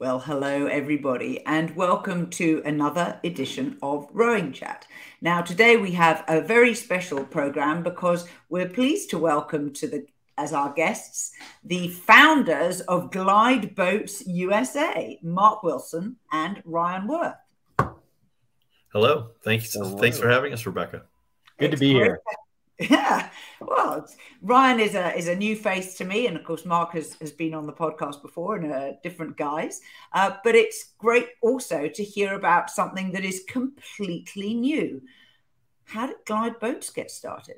Well, hello, everybody, and welcome to another edition of Rowing Chat. Now, today we have a very special program because we're pleased to welcome to the as our guests the founders of Glide Boats USA, Mark Wilson and Ryan Worth. Hello, thanks. Hello. Thanks for having us, Rebecca. Good it's to be great. here. Yeah, well, Ryan is a is a new face to me, and of course, Mark has, has been on the podcast before in a different guise. Uh, but it's great also to hear about something that is completely new. How did Glide Boats get started?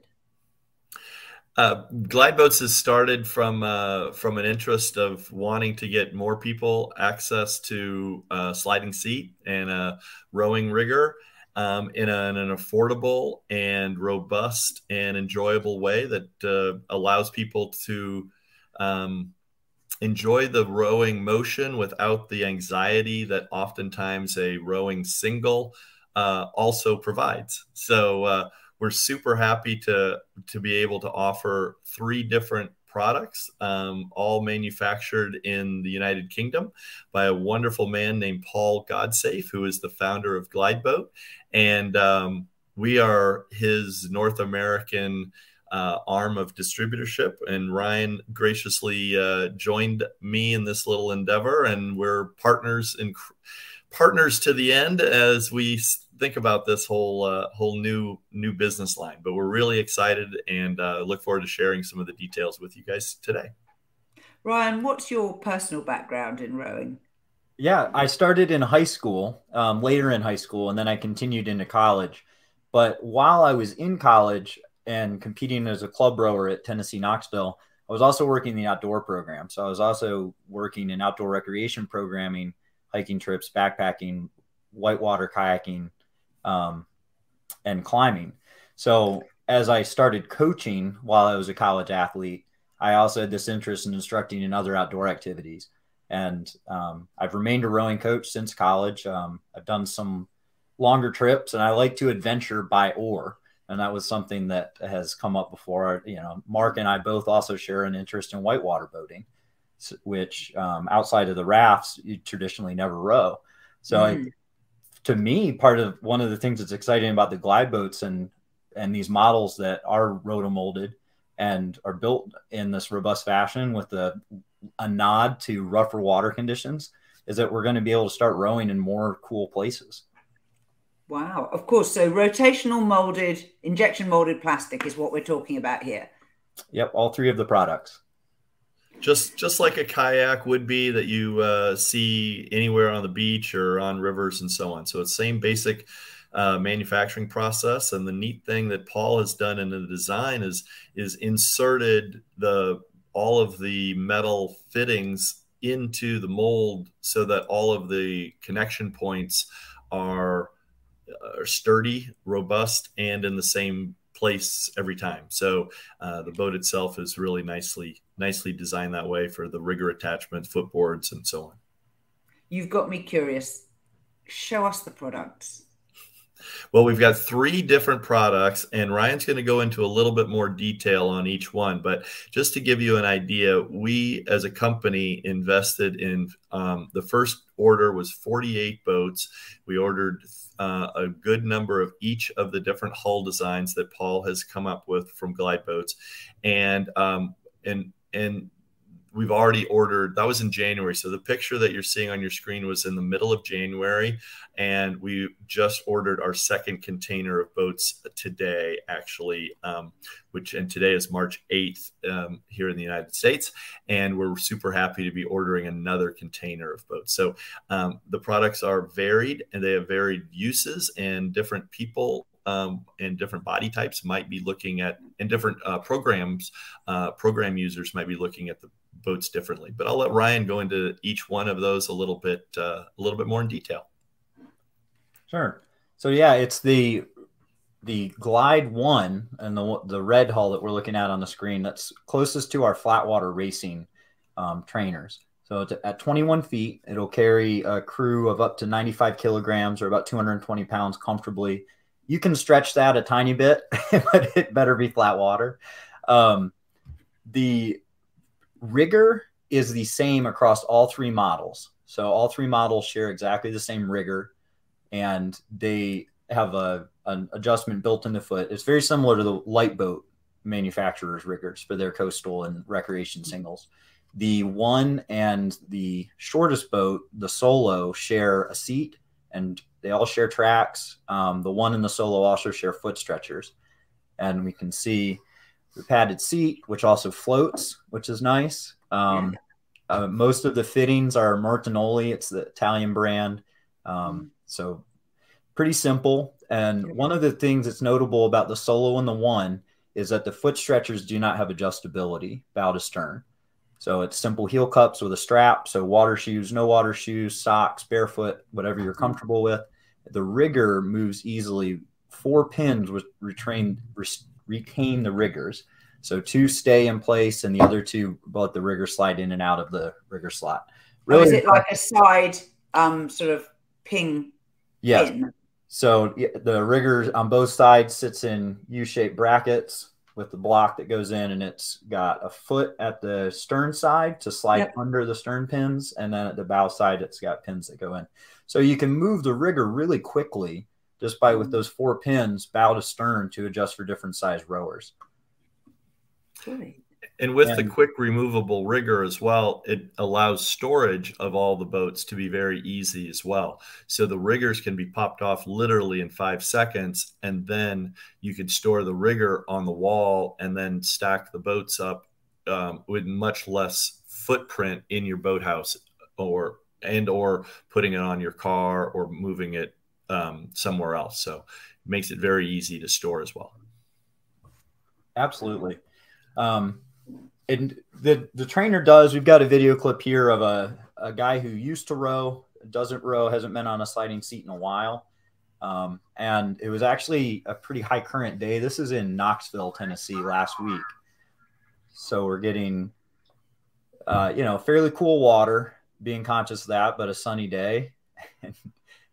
Uh, Glide Boats has started from uh, from an interest of wanting to get more people access to uh, sliding seat and a rowing rigger um, in, a, in, an affordable and robust and enjoyable way that uh, allows people to um, enjoy the rowing motion without the anxiety that oftentimes a rowing single uh, also provides. So uh, we're super happy to to be able to offer three different products, um, all manufactured in the United Kingdom by a wonderful man named Paul Godsafe, who is the founder of Glideboat. And um, we are his North American uh, arm of distributorship. And Ryan graciously uh, joined me in this little endeavor, and we're partners in partners to the end as we think about this whole uh, whole new new business line. But we're really excited and uh, look forward to sharing some of the details with you guys today. Ryan, what's your personal background in rowing? Yeah, I started in high school, um, later in high school, and then I continued into college. But while I was in college and competing as a club rower at Tennessee Knoxville, I was also working the outdoor program. So I was also working in outdoor recreation programming, hiking trips, backpacking, whitewater kayaking, um, and climbing. So as I started coaching while I was a college athlete, I also had this interest in instructing in other outdoor activities. And um, I've remained a rowing coach since college. Um, I've done some longer trips and I like to adventure by oar. And that was something that has come up before. You know, Mark and I both also share an interest in whitewater boating, which um, outside of the rafts, you traditionally never row. So mm. I, to me, part of one of the things that's exciting about the glide boats and and these models that are rotomolded and are built in this robust fashion with a, a nod to rougher water conditions is that we're going to be able to start rowing in more cool places. Wow. Of course. So rotational molded, injection molded plastic is what we're talking about here. Yep. All three of the products just just like a kayak would be that you uh, see anywhere on the beach or on rivers and so on. So it's same basic uh, manufacturing process. And the neat thing that Paul has done in the design is is inserted the all of the metal fittings into the mold so that all of the connection points are, are sturdy, robust, and in the same place every time. So uh, the boat itself is really nicely nicely designed that way for the rigger attachments, footboards, and so on. You've got me curious. Show us the products. Well, we've got three different products, and Ryan's going to go into a little bit more detail on each one. But just to give you an idea, we as a company invested in um, the first order was 48 boats. We ordered uh, a good number of each of the different hull designs that Paul has come up with from Glide Boats, and um, and and we've already ordered that was in january. So the picture that you're seeing on your screen was in the middle of january and we just ordered our second container of boats today actually um, which and today is march 8th um, here in the united states and we're super happy to be ordering another container of boats. So um, the products are varied and they have varied uses and different people um, and different body types might be looking at, and different uh, programs, uh, program users might be looking at the boats differently. But I'll let Ryan go into each one of those a little bit, uh, a little bit more in detail. Sure. So yeah, it's the the Glide One and the the red hull that we're looking at on the screen. That's closest to our flat water racing um, trainers. So at 21 feet, it'll carry a crew of up to 95 kilograms or about 220 pounds comfortably you can stretch that a tiny bit, but it better be flat water. Um, the rigger is the same across all three models. So all three models share exactly the same rigger and they have a an adjustment built in the foot. It's very similar to the Liteboat manufacturers' riggers for their coastal and recreation singles. The one and the shortest boat, the Solo, share a seat and they all share tracks. Um, the one and the Solo also share foot stretchers. And we can see the padded seat, which also floats, which is nice. Um, uh, most of the fittings are Martinoli, it's the Italian brand. Um, so pretty simple. And one of the things that's notable about the Solo and the One is that the foot stretchers do not have adjustability bow to stern. So it's simple heel cups with a strap. So water shoes, no water shoes, socks, barefoot, whatever you're comfortable with. The rigger moves easily. Four pins with retain, retain the riggers. So two stay in place, and the other two let the rigger slide in and out of the rigger slot. Really, oh, is it like a side um, sort of ping? Yes. Pin? So the rigger on both sides sits in U-shaped brackets with the block that goes in and it's got a foot at the stern side to slide yep. under the stern pins and then at the bow side it's got pins that go in so you can move the rigger really quickly just by with mm-hmm. those four pins bow to stern to adjust for different size rowers Great. And with and, the quick removable rigger as well, it allows storage of all the boats to be very easy as well. So the riggers can be popped off literally in five seconds, and then you could store the rigger on the wall and then stack the boats up um, with much less footprint in your boathouse, or and or putting it on your car or moving it um, somewhere else. So it makes it very easy to store as well. Absolutely. Um, and the the trainer does. We've got a video clip here of a a guy who used to row, doesn't row, hasn't been on a sliding seat in a while. Um, and it was actually a pretty high current day. This is in Knoxville, Tennessee, last week. So we're getting, uh, you know, fairly cool water, being conscious of that, but a sunny day, and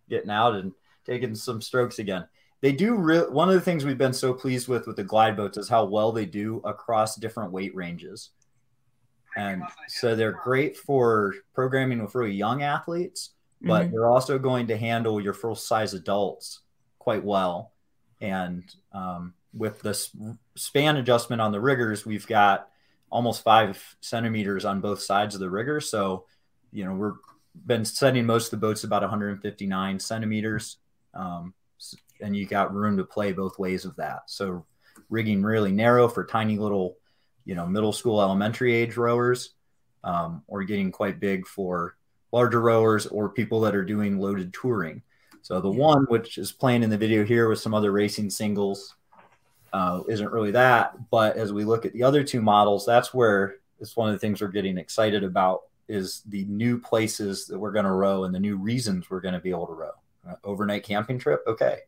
getting out and taking some strokes again. They do re- one of the things we've been so pleased with with the glide boats is how well they do across different weight ranges. And so they're great for programming with really young athletes but mm-hmm. they're also going to handle your full size adults quite well. And um, with this span adjustment on the riggers we've got almost five centimeters on both sides of the rigger. So you know we're been setting most of the boats about 159 centimeters um, and you got room to play both ways of that. So rigging really narrow for tiny little, you know, middle school, elementary age rowers, um, or getting quite big for larger rowers or people that are doing loaded touring. So the one which is playing in the video here with some other racing singles uh, isn't really that. But as we look at the other two models, that's where it's one of the things we're getting excited about is the new places that we're going to row and the new reasons we're going to be able to row. Uh, overnight camping trip, okay.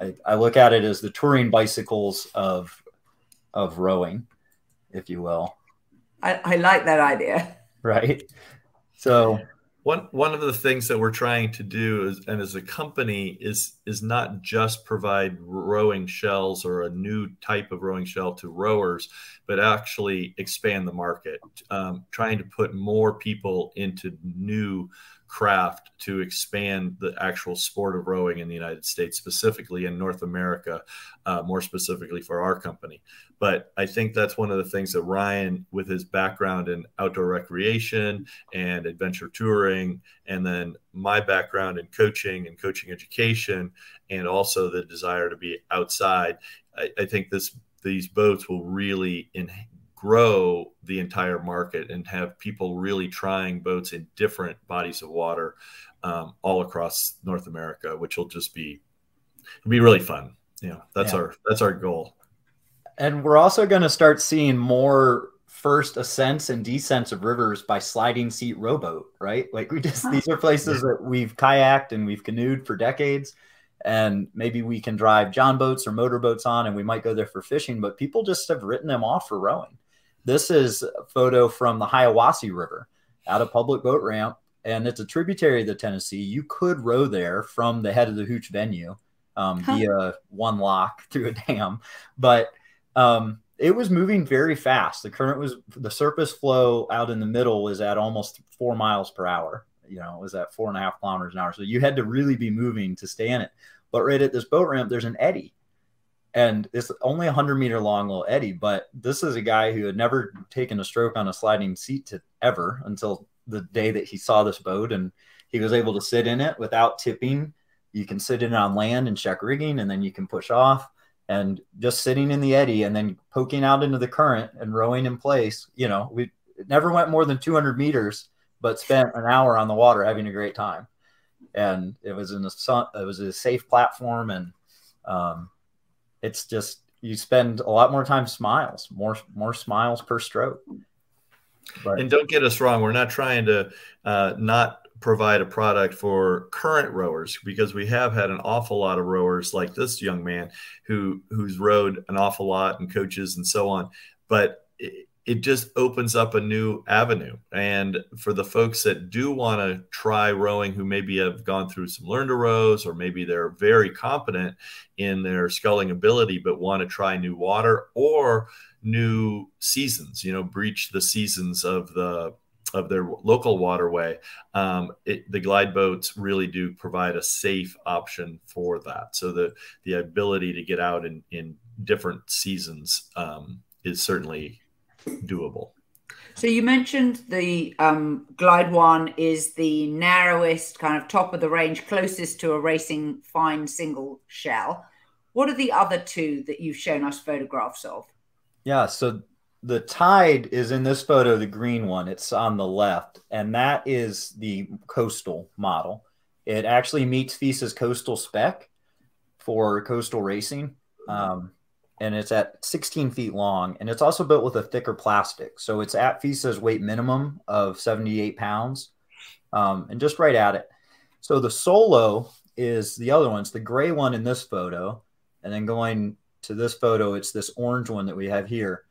I, I look at it as the touring bicycles of of rowing, if you will. I, I like that idea. Right. So one one of the things that we're trying to do is, and as a company is is not just provide rowing shells or a new type of rowing shell to rowers but actually expand the market um, trying to put more people into new craft to expand the actual sport of rowing in the United States, specifically in North America, uh, more specifically for our company. But I think that's one of the things that Ryan, with his background in outdoor recreation and adventure touring, and then my background in coaching and coaching education, and also the desire to be outside, I, I think this these boats will really in, grow the entire market and have people really trying boats in different bodies of water um, all across North America, which will just be it'll be really fun. You know, that's yeah. our that's our goal. And we're also going to start seeing more first ascents and descents of rivers by sliding seat rowboat, right? Like we just these are places that we've kayaked and we've canoed for decades and maybe we can drive john boats or motor boats on and we might go there for fishing but people just have written them off for rowing this is a photo from the Hiwassee River at a public boat ramp, and it's a tributary of the Tennessee. You could row there from the head of the Hooch venue um, huh. via one lock through a dam, but um, it was moving very fast. The current was the surface flow out in the middle was at almost four miles per hour. you know, it was at four and a half kilometers an hour. So you had to really be moving to stay in it. But right at this boat ramp, there's an eddy. And it's only a hundred meter long little eddy, but this is a guy who had never taken a stroke on a sliding seat to ever until the day that he saw this boat and he was able to sit in it without tipping. You can sit in it on land and check rigging, and then you can push off and just sitting in the eddy and then poking out into the current and rowing in place. You know, we never went more than 200 meters, but spent an hour on the water having a great time. And it was in a sun, it was a safe platform, and um, it's just you spend a lot more time smiles, more more smiles per stroke. But, and don't get us wrong, we're not trying to uh, not provide a product for current rowers because we have had an awful lot of rowers like this young man who who's rowed an awful lot and coaches and so on but it, it just opens up a new avenue and for the folks that do want to try rowing who maybe have gone through some learn to rows or maybe they're very competent in their sculling ability but want to try new water or new seasons you know breach the seasons of the of their local waterway, um, it, the glide boats really do provide a safe option for that. So the the ability to get out in in different seasons um, is certainly doable. So you mentioned the um, Glide One is the narrowest, kind of top of the range, closest to a racing fine single shell. What are the other two that you've shown us photographs of? Yeah, so the tide is in this photo, the green one. It's on the left, and that is the coastal model. It actually meets FISA's coastal spec for coastal racing, um, and it's at 16 feet long, and it's also built with a thicker plastic. So it's at FISA's weight minimum of 78 pounds, um, and just right at it. So the solo is the other one. It's the gray one in this photo, and then going to this photo, it's this orange one that we have here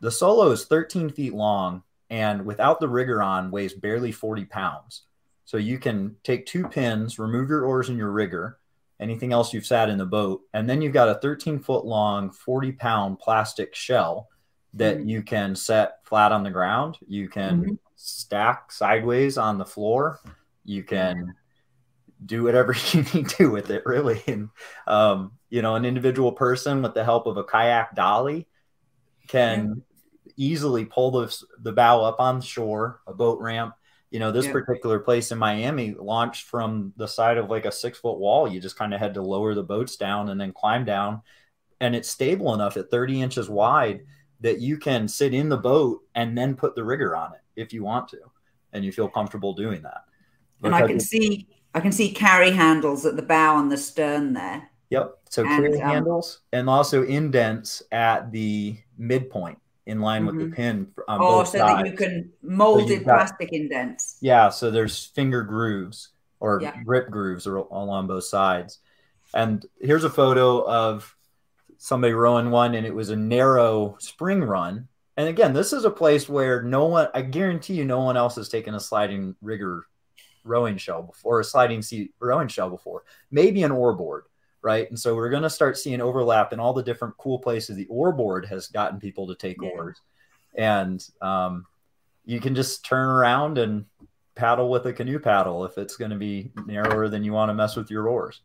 the solo is 13 feet long and without the rigger on weighs barely 40 pounds. So you can take two pins, remove your oars and your rigger, anything else you've sat in the boat, and then you've got a 13 foot long, 40 pound plastic shell that mm-hmm. you can set flat on the ground. You can mm-hmm. stack sideways on the floor. You can do whatever you need to with it, really. And, um, you know, an individual person with the help of a kayak dolly can easily pull the, the bow up on shore, a boat ramp. You know, this yeah. particular place in Miami launched from the side of like a six foot wall. You just kind of had to lower the boats down and then climb down. And it's stable enough at 30 inches wide that you can sit in the boat and then put the rigger on it if you want to. And you feel comfortable doing that. And I can see I can see carry handles at the bow and the stern there. Yep. So and, carry um, handles and also indents at the midpoint in line mm-hmm. with the mm-hmm. pin on oh, so sides. that you can molded so got, plastic indents. Yeah, so there's finger grooves or yeah. grip grooves along both sides. And here's a photo of somebody rowing one, and it was a narrow spring run. And again, this is a place where no one, I guarantee you, no one else has taken a sliding rigger rowing shell before, a sliding seat rowing shell before. Maybe an oar board right? And so we're going to start seeing overlap in all the different cool places the oar board has gotten people to take yeah. oars. And um, you can just turn around and paddle with a canoe paddle if it's going to be narrower than you want to mess with your oars.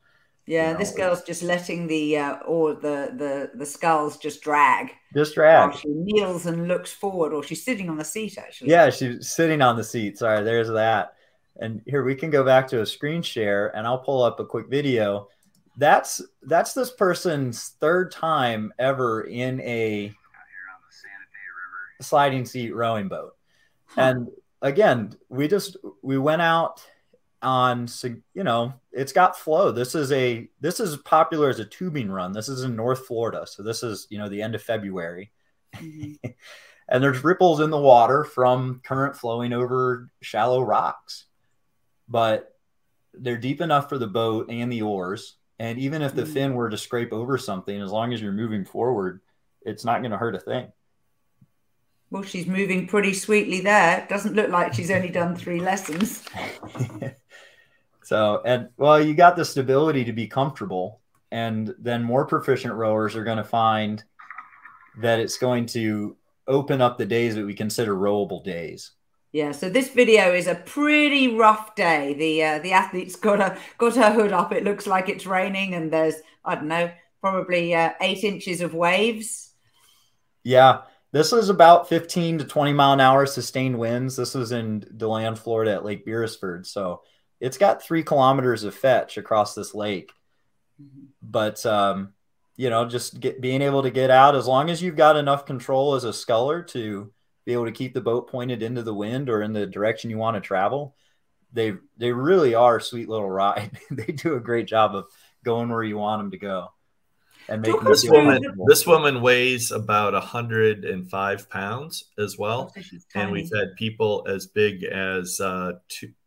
Yeah, you know, this girl's just letting the uh, or the the the sculls just drag. Just drag. she kneels and looks forward, or she's sitting on the seat actually. Yeah, she's sitting on the seat. Sorry, there's that. And here we can go back to a screen share, and I'll pull up a quick video that's that's this person's third time ever in a sliding seat rowing boat. Huh. And again, we just we went out on you know it's got flow this is a this is popular as a tubing run this is in north florida so this is you know the end of february mm-hmm. and there's ripples in the water from current flowing over shallow rocks but they're deep enough for the boat and the oars and even if the mm. fin were to scrape over something, as long as you're moving forward, it's not going to hurt a thing. Well, she's moving pretty sweetly there. Doesn't look like she's only done three lessons. so, and well, you got the stability to be comfortable. And then more proficient rowers are going to find that it's going to open up the days that we consider rowable days. Yeah, so this video is a pretty rough day. The uh, the athlete's got a got her hood up. It looks like it's raining, and there's I don't know, probably uh, eight inches of waves. Yeah, this was about 15 to 20 mile an hour sustained winds. This was in DeLand, Florida, at Lake Beresford. So it's got three kilometers of fetch across this lake. Mm-hmm. But um, you know, just get, being able to get out as long as you've got enough control as a sculler to be able to keep the boat pointed into the wind or in the direction you want to travel. They they really are a sweet little ride. they do a great job of going where you want them to go. And making this woman this woman weighs about 105 pounds as well. And we've had people as big as uh,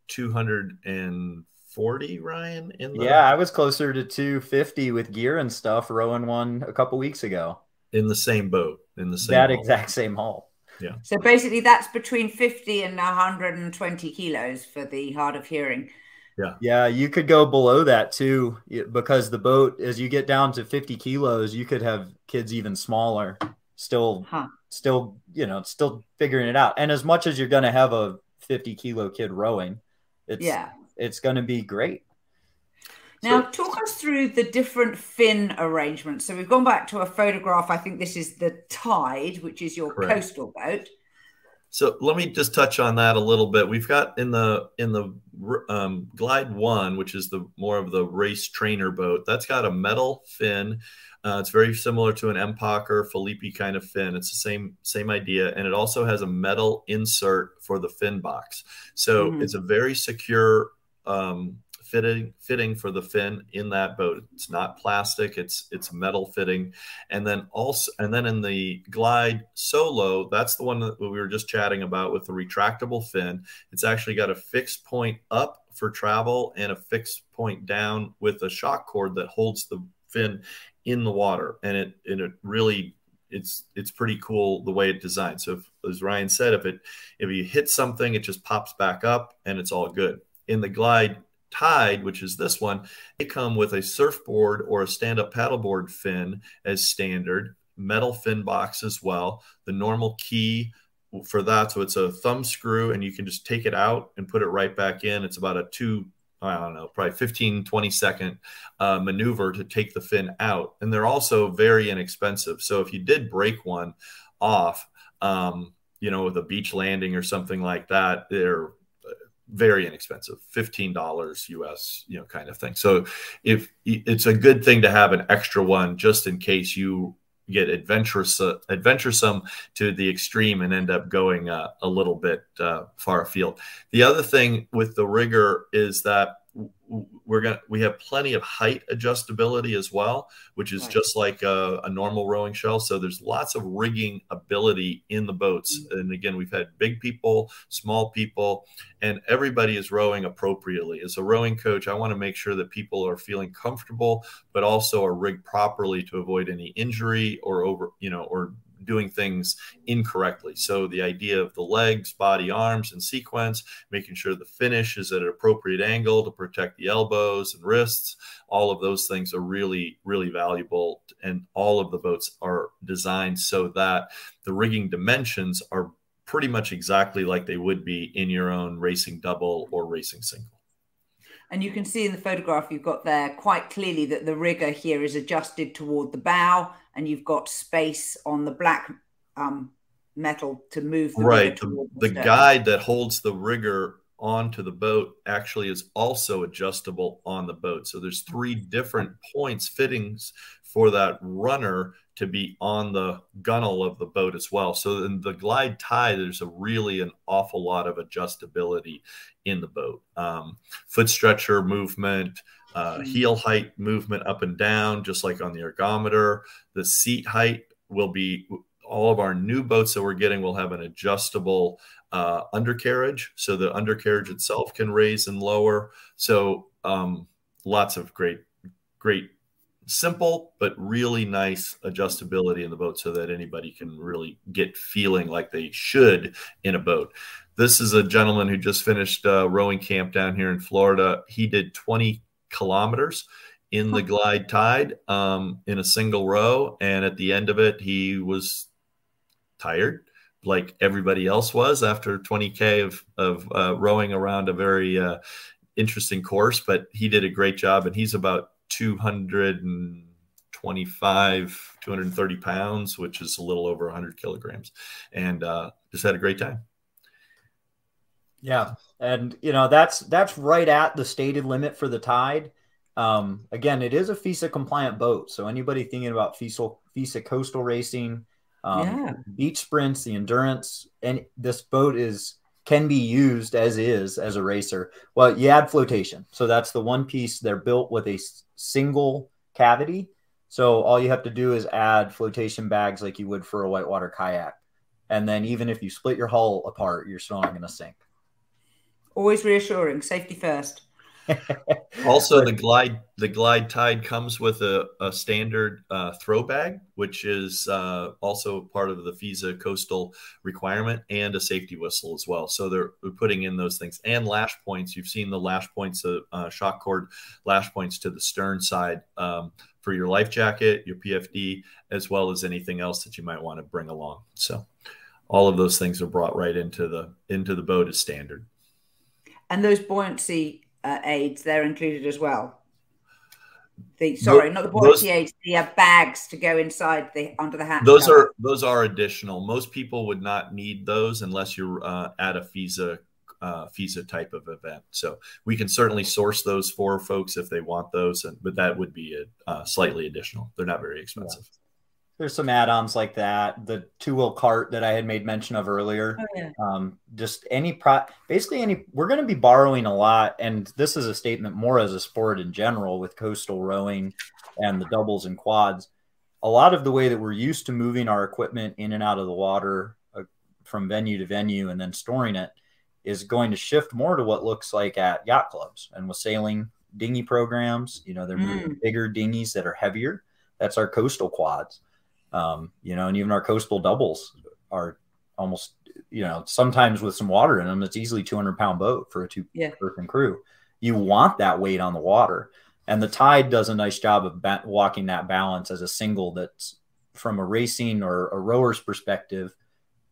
240 Ryan in the Yeah, I was closer to 250 with gear and stuff rowing one a couple weeks ago. In the same boat, in the same that hull. exact same hull. Yeah. So basically, that's between 50 and 120 kilos for the hard of hearing. Yeah. Yeah. You could go below that too, because the boat, as you get down to 50 kilos, you could have kids even smaller, still, huh. still, you know, still figuring it out. And as much as you're going to have a 50 kilo kid rowing, it's, yeah, it's going to be great. Now, talk us through the different fin arrangements. So we've gone back to a photograph. I think this is the Tide, which is your Correct. coastal boat. So let me just touch on that a little bit. We've got in the in the um, Glide One, which is the more of the race trainer boat. That's got a metal fin. Uh, it's very similar to an Empacher or Filippi kind of fin. It's the same same idea, and it also has a metal insert for the fin box. So mm-hmm. it's a very secure um, fitting fitting for the fin in that boat. It's not plastic; it's it's metal fitting. And then also, and then in the Glide Solo, that's the one that we were just chatting about with the retractable fin. It's actually got a fixed point up for travel and a fixed point down with a shock cord that holds the fin in the water, and it and it really it's it's pretty cool the way it designed. So if, as Ryan said, if it if you hit something, it just pops back up and it's all good. In the Glide Tide, which is this one, they come with a surfboard or a stand up paddleboard fin as standard, metal fin box as well, the normal key for that. So it's a thumb screw and you can just take it out and put it right back in. It's about a two, I don't know, probably 15, 20 second uh, maneuver to take the fin out. And they're also very inexpensive. So if you did break one off, um, you know, with a beach landing or something like that, they're very inexpensive, fifteen dollars US, you know, kind of thing. So if it's a good thing to have an extra one just in case you get adventurous, uh, adventuresome to the extreme and end up going uh, a little bit uh, far afield. The other thing with the rigger is that we're to we have plenty of height adjustability as well which is right. just like a, a, normal rowing shell so there's lots of rigging ability in the boats mm-hmm. and again we've had big people small people and everybody is rowing appropriately as a rowing coach i want to make sure that people are feeling comfortable but also are rigged properly to avoid any injury or over you know or doing things incorrectly. So the idea of the legs, body, arms in sequence, making sure the finish is at an appropriate angle to protect the elbows and wrists, all of those things are really, really valuable. And all of the boats are designed so that the rigging dimensions are pretty much exactly like they would be in your own racing double or racing single. And you can see in the photograph you've got there quite clearly that the rigger here is adjusted toward the bow and you've got space on the black um, metal to move the right. The, the, guide that holds the rigger onto the boat actually is also adjustable on the boat. So there's three different points fittings for that runner to be on the gunnel of the boat as well. So in the glide tide there's a really an awful lot of adjustability in the boat. Um, foot stretcher movement, uh, heel height movement up and down, just like on the ergometer. The seat height will be all of our new boats that we're getting will have an adjustable uh, undercarriage, so the undercarriage itself can raise and lower. So um, lots of great, great, simple but really nice adjustability in the boat, so that anybody can really get feeling like they should in a boat. This is a gentleman who just finished uh, rowing camp down here in Florida. He did 20 kilometers in the glide tide um, in a single row, and at the end of it, he was tired like everybody else was after 20k of of uh, rowing around a very uh, interesting course. But he did a great job, and he's about 225, 230 pounds, which is a little over 100 kilograms, and uh, just had a great time. Yeah, and you know that's that's right at the stated limit for the tide. Um, again, it is a FISA compliant boat, so anybody thinking about FISA, FISA coastal racing, um, yeah. beach sprints, the endurance, and this boat is can be used as is as a racer. Well, you add flotation, so that's the one piece. They're built with a single cavity, so all you have to do is add flotation bags like you would for a whitewater kayak, and then even if you split your hull apart, you're still not going to sink. Always reassuring. Safety first. also, the glide the glide tide comes with a, a standard uh, throw bag, which is uh, also part of the FISA coastal requirement, and a safety whistle as well. So they're putting in those things and lash points. You've seen the lash points, of uh, shock cord lash points to the stern side um, for your life jacket, your PFD, as well as anything else that you might want to bring along. So all of those things are brought right into the into the boat as standard. And those buoyancy uh, aids, they're included as well. The sorry, the, not the buoyancy those, aids, the uh, bags to go inside the under the hat. Those cover. are those are additional. Most people would not need those unless you're uh, at a FISA uh, FISA type of event. So we can certainly source those for folks if they want those, and, but that would be a, uh, slightly additional. They're not very expensive. There's some add-ons like that. The two-wheel cart that I had made mention of earlier. Oh, yeah. um, just any pro, basically any. We're going to be borrowing a lot, and this is a statement more as a sport in general with coastal rowing and the doubles and quads. A lot of the way that we're used to moving our equipment in and out of the water uh, from venue to venue and then storing it is going to shift more to what looks like at yacht clubs and with sailing dinghy programs. You know, they're moving mm. bigger dinghies that are heavier. That's our coastal quads um, you know, and even our coastal doubles are almost, you know, sometimes with some water in them, it's easily 200 pound boat for a two yeah. person crew. You want that weight on the water. And the tide does a nice job of walking that balance as a single that's from a racing or a rower's perspective.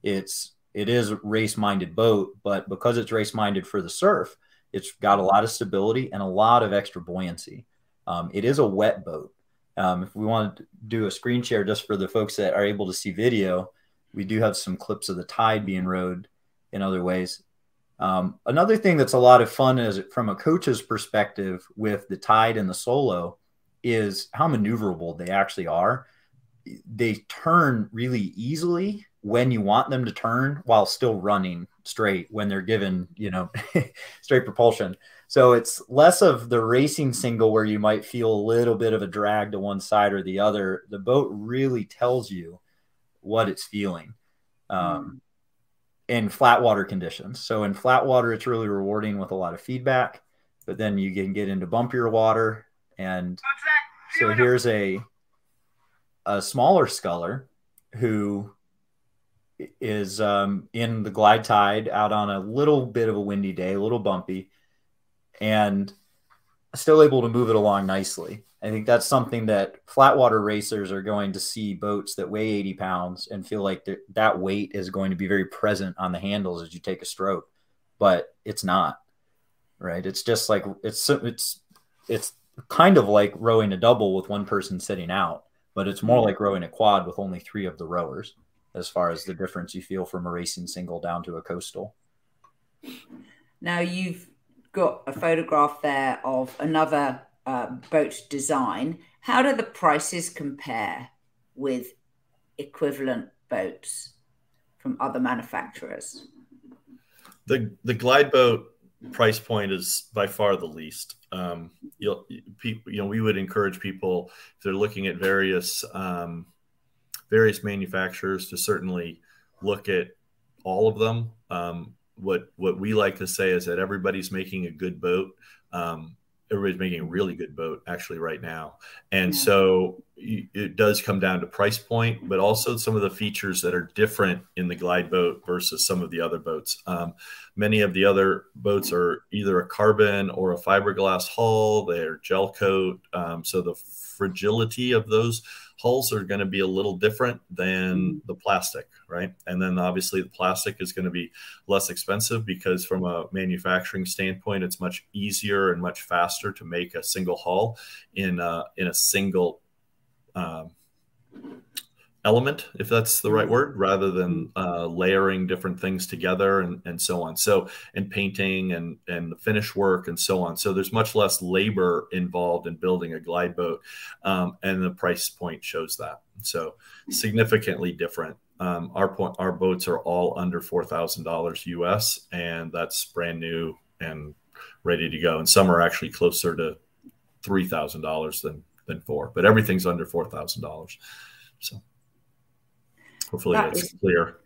It's, it is a race minded boat, but because it's race minded for the surf, it's got a lot of stability and a lot of extra buoyancy. Um, it is a wet boat. Um, if we want to do a screen share just for the folks that are able to see video, we do have some clips of the tide being rowed in other ways. Um, another thing that's a lot of fun is from a coach's perspective with the tide and the solo is how maneuverable they actually are. They turn really easily when you want them to turn while still running straight when they're given, you know, straight propulsion. So it's less of the racing single where you might feel a little bit of a drag to one side or the other. The boat really tells you what it's feeling um, mm. in flat water conditions. So in flat water, it's really rewarding with a lot of feedback, but then you can get into bumpier water. And so here's a, a smaller sculler who is um, in the glide tide out on a little bit of a windy day, a little bumpy and still able to move it along nicely. I think that's something that flat water racers are going to see boats that weigh 80 pounds and feel like that weight is going to be very present on the handles as you take a stroke, but it's not, right? It's just like it's it's it's kind of like rowing a double with one person sitting out, but it's more like rowing a quad with only three of the rowers as far as the difference you feel from a racing single down to a coastal. Now you've got a photograph there of another uh, boat design. How do the prices compare with equivalent boats from other manufacturers? The the glide boat price point is by far the least. Um, you'll, you know, we would encourage people if they're looking at various um, various manufacturers to certainly look at all of them. Um, what what we like to say is that everybody's making a good boat. Um, everybody's making a really good boat actually right now, and yeah. so it does come down to price point, but also some of the features that are different in the glide boat versus some of the other boats. Um, Many of the other boats are either a carbon or a fiberglass hull. They're gel coat, um, so the fragility of those hulls are going to be a little different than mm-hmm. the plastic, right? And then obviously the plastic is going to be less expensive because from a manufacturing standpoint, it's much easier and much faster to make a single hull in a, in a single um, element, if that's the right word, rather than mm-hmm. uh, layering different things together and, and so on. So, and painting and, and the finish work and so on. So, there's much less labor involved in building a glide boat. Um, and the price point shows that. So, significantly different. Um, our point, our boats are all under four thousand dollars US, and that's brand new and ready to go. And some are actually closer to three thousand dollars than than four, but everything's under four thousand dollars. So. Hopefully that that's is... clear.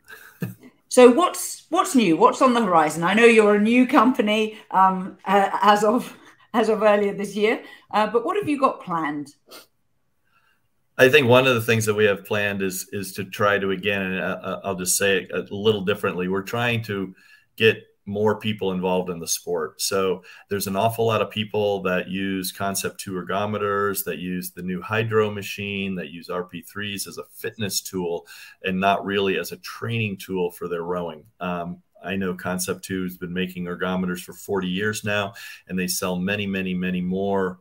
so what's what's new? What's on the horizon? I know you're a new company um, uh, as of as of earlier this year, uh, but what have you got planned? I think one of the things that we have planned is is to try to again, and uh, uh, I'll just say it a little differently. We're trying to get more people involved in the sport. So there's an awful lot of people that use Concept 2 ergometers, that use the new Hydrow machine, that use RP3s as a fitness tool and not really as a training tool for their rowing. Um, I know Concept 2 has been making ergometers for 40 years now, and they sell many, many, many more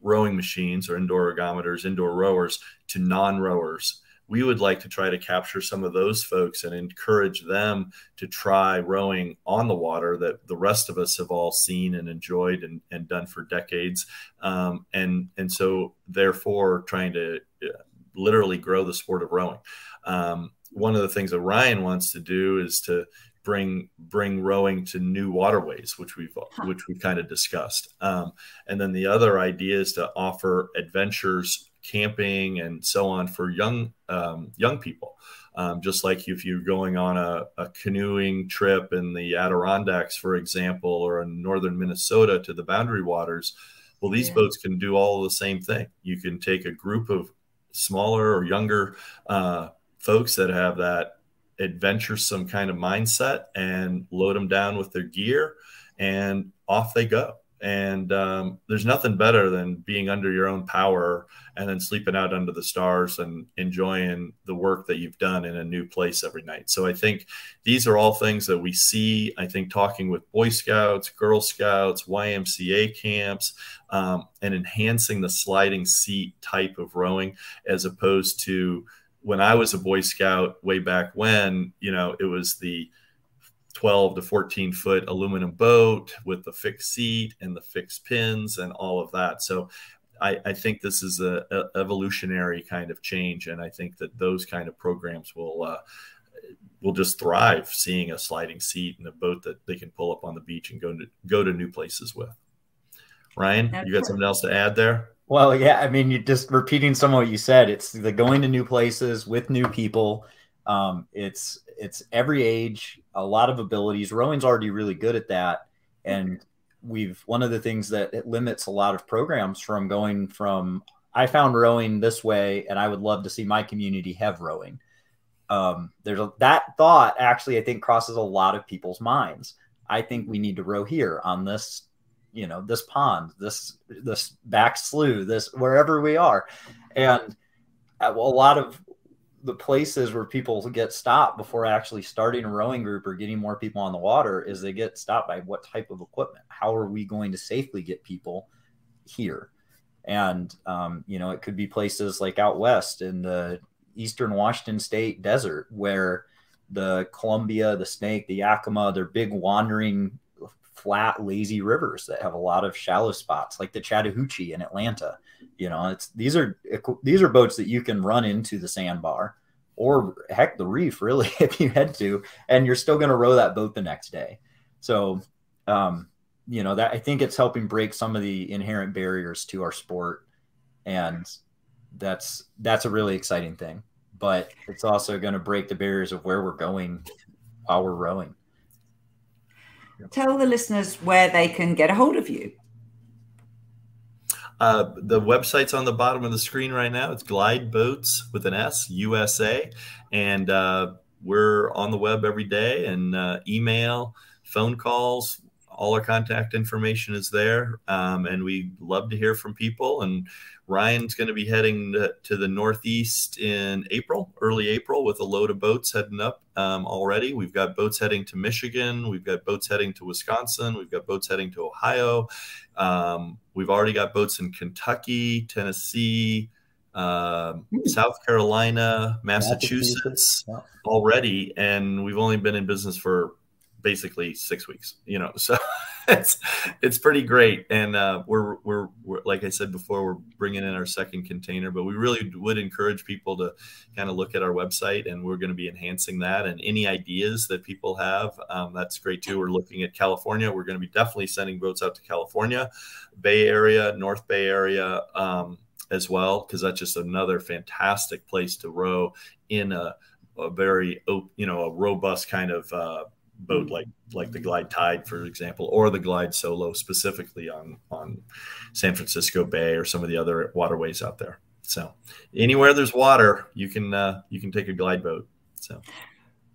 rowing machines or indoor ergometers, indoor rowers to non rowers we would like to try to capture some of those folks and encourage them to try rowing on the water that the rest of us have all seen and enjoyed and, and done for decades. Um, and, and so, therefore, trying to uh, literally grow the sport of rowing. Um, one of the things that Ryan wants to do is to bring bring rowing to new waterways, which we've which we've kind of discussed. Um, and then the other idea is to offer adventures camping and so on for young um, young people. Um, just like if you're going on a, a, canoeing trip in the Adirondacks, for example, or in northern Minnesota to the Boundary Waters, well, these yeah. boats can do all the same thing. You can take a group of smaller or younger uh, folks that have that adventuresome kind of mindset and load them down with their gear, and off they go. And um, there's nothing better than being under your own power and then sleeping out under the stars and enjoying the work that you've done in a new place every night. So I think these are all things that we see. I think talking with Boy Scouts, Girl Scouts, YMCA camps, um, and enhancing the sliding seat type of rowing as opposed to when I was a Boy Scout way back when, you know, it was the 12 to 14 foot aluminum boat with the fixed seat and the fixed pins and all of that. So I, I think this is a, a, evolutionary kind of change, and I think that those kind of programs will uh, will just thrive. Seeing a sliding seat and a boat that they can pull up on the beach and go to go to new places with. Ryan, you got something else to add there? Well, yeah, I mean, you just repeating some of what you said. It's the going to new places with new people. Um, it's it's every age, a lot of abilities. Rowing's already really good at that, and we've one of the things that limits a lot of programs from going from I found rowing this way, and I would love to see my community have rowing. Um, there's a, that thought actually I think crosses a lot of people's minds. I think we need to row here on this, you know, this pond, this this back slough, this wherever we are, and uh, a lot of the places where people get stopped before actually starting a rowing group or getting more people on the water is they get stopped by what type of equipment. How are we going to safely get people here? And um, you know it could be places like out west in the eastern washington state desert where the columbia the snake the yakima they're big wandering flat lazy rivers that have a lot of shallow spots like the chattahoochee in atlanta you know, it's these are these are boats that you can run into the sandbar or heck the reef really if you had to, and you're still going to row that boat the next day. So, um, you know that I think it's helping break some of the inherent barriers to our sport, and that's that's a really exciting thing. But it's also going to break the barriers of where we're going while we're rowing. Tell the listeners where they can get a hold of you. Uh, the website's on the bottom of the screen right now. It's Glide Boats with an S USA, and uh, we're on the web every day and uh, email, phone calls. All our contact information is there, um, and we love to hear from people. And Ryan's going to be heading to, to, the Northeast in April, early April, with a load of boats heading up um, already. We've got boats heading to Michigan. We've got boats heading to Wisconsin. We've got boats heading to Ohio. Um, we've already got boats in Kentucky, Tennessee, uh, South Carolina, Massachusetts, Massachusetts already, and we've only been in business for basically six weeks. You know, so it's it's pretty great, and uh, we're, we're, we're like I said before, we're bringing in our second container, but we really would encourage people to kind of look at our website, and we're going to be enhancing that. And any ideas that people have, um, that's great too. We're looking at California. We're going to be definitely sending boats out to California, Bay Area, North Bay Area. Um, as well, because that's just another fantastic place to row in a, a very, you know, a robust kind of uh, boat like like the Glide Tide, for example, or the Glide Solo specifically on on San Francisco Bay or some of the other waterways out there. So anywhere there's water, you can uh, you can take a glide boat. So,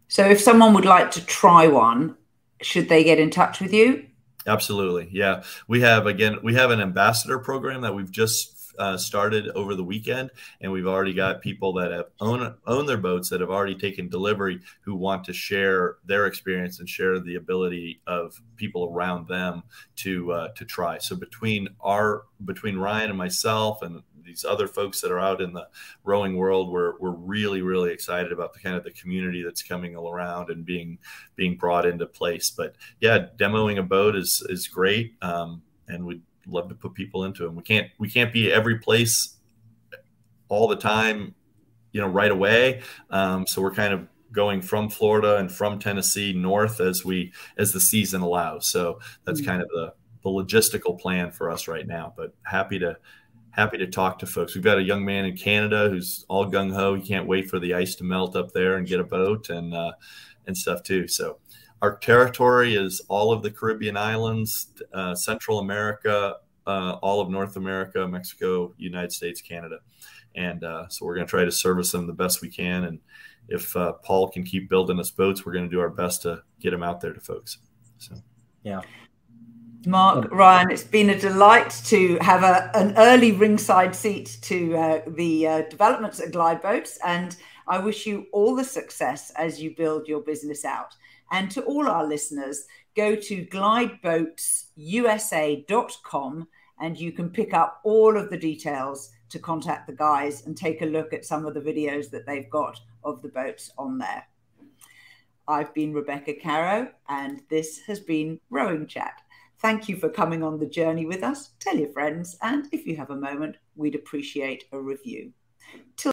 so if someone would like to try one, should they get in touch with you? Absolutely, yeah. We have again, we have an ambassador program that we've just uh, started over the weekend, and we've already got people that have own own their boats that have already taken delivery who want to share their experience and share the ability of people around them to uh, to try. So between our between Ryan and myself and these other folks that are out in the rowing world, we're, we're really, really excited about the kind of the community that's coming around and being being brought into place. But yeah, demoing a boat is is great. Um, and we love to put people into them. We can't we can't be every place all the time, you know, right away. Um, so we're kind of going from Florida and from Tennessee north as we as the season allows. So that's mm-hmm. kind of the the logistical plan for us right now. But happy to happy to talk to folks. We've got a young man in Canada who's all gung ho. He can't wait for the ice to melt up there and get a boat and uh, and stuff too. So our territory is all of the Caribbean islands, uh, Central America, uh, all of North America, Mexico, United States, Canada. And uh, so we're going to try to service them the best we can. And if uh, Paul can keep building us boats, we're going to do our best to get them out there to folks. So, yeah. Mark, Ryan, it's been a delight to have a, an early ringside seat to uh, the uh, developments at Glide Boats. And I wish you all the success as you build your business out. And to all our listeners, go to glideboatsusa.com and you can pick up all of the details to contact the guys and take a look at some of the videos that they've got of the boats on there. I've been Rebecca Caroe, and this has been Rowing Chat. Thank you for coming on the journey with us. Tell your friends, and if you have a moment, we'd appreciate a review. Till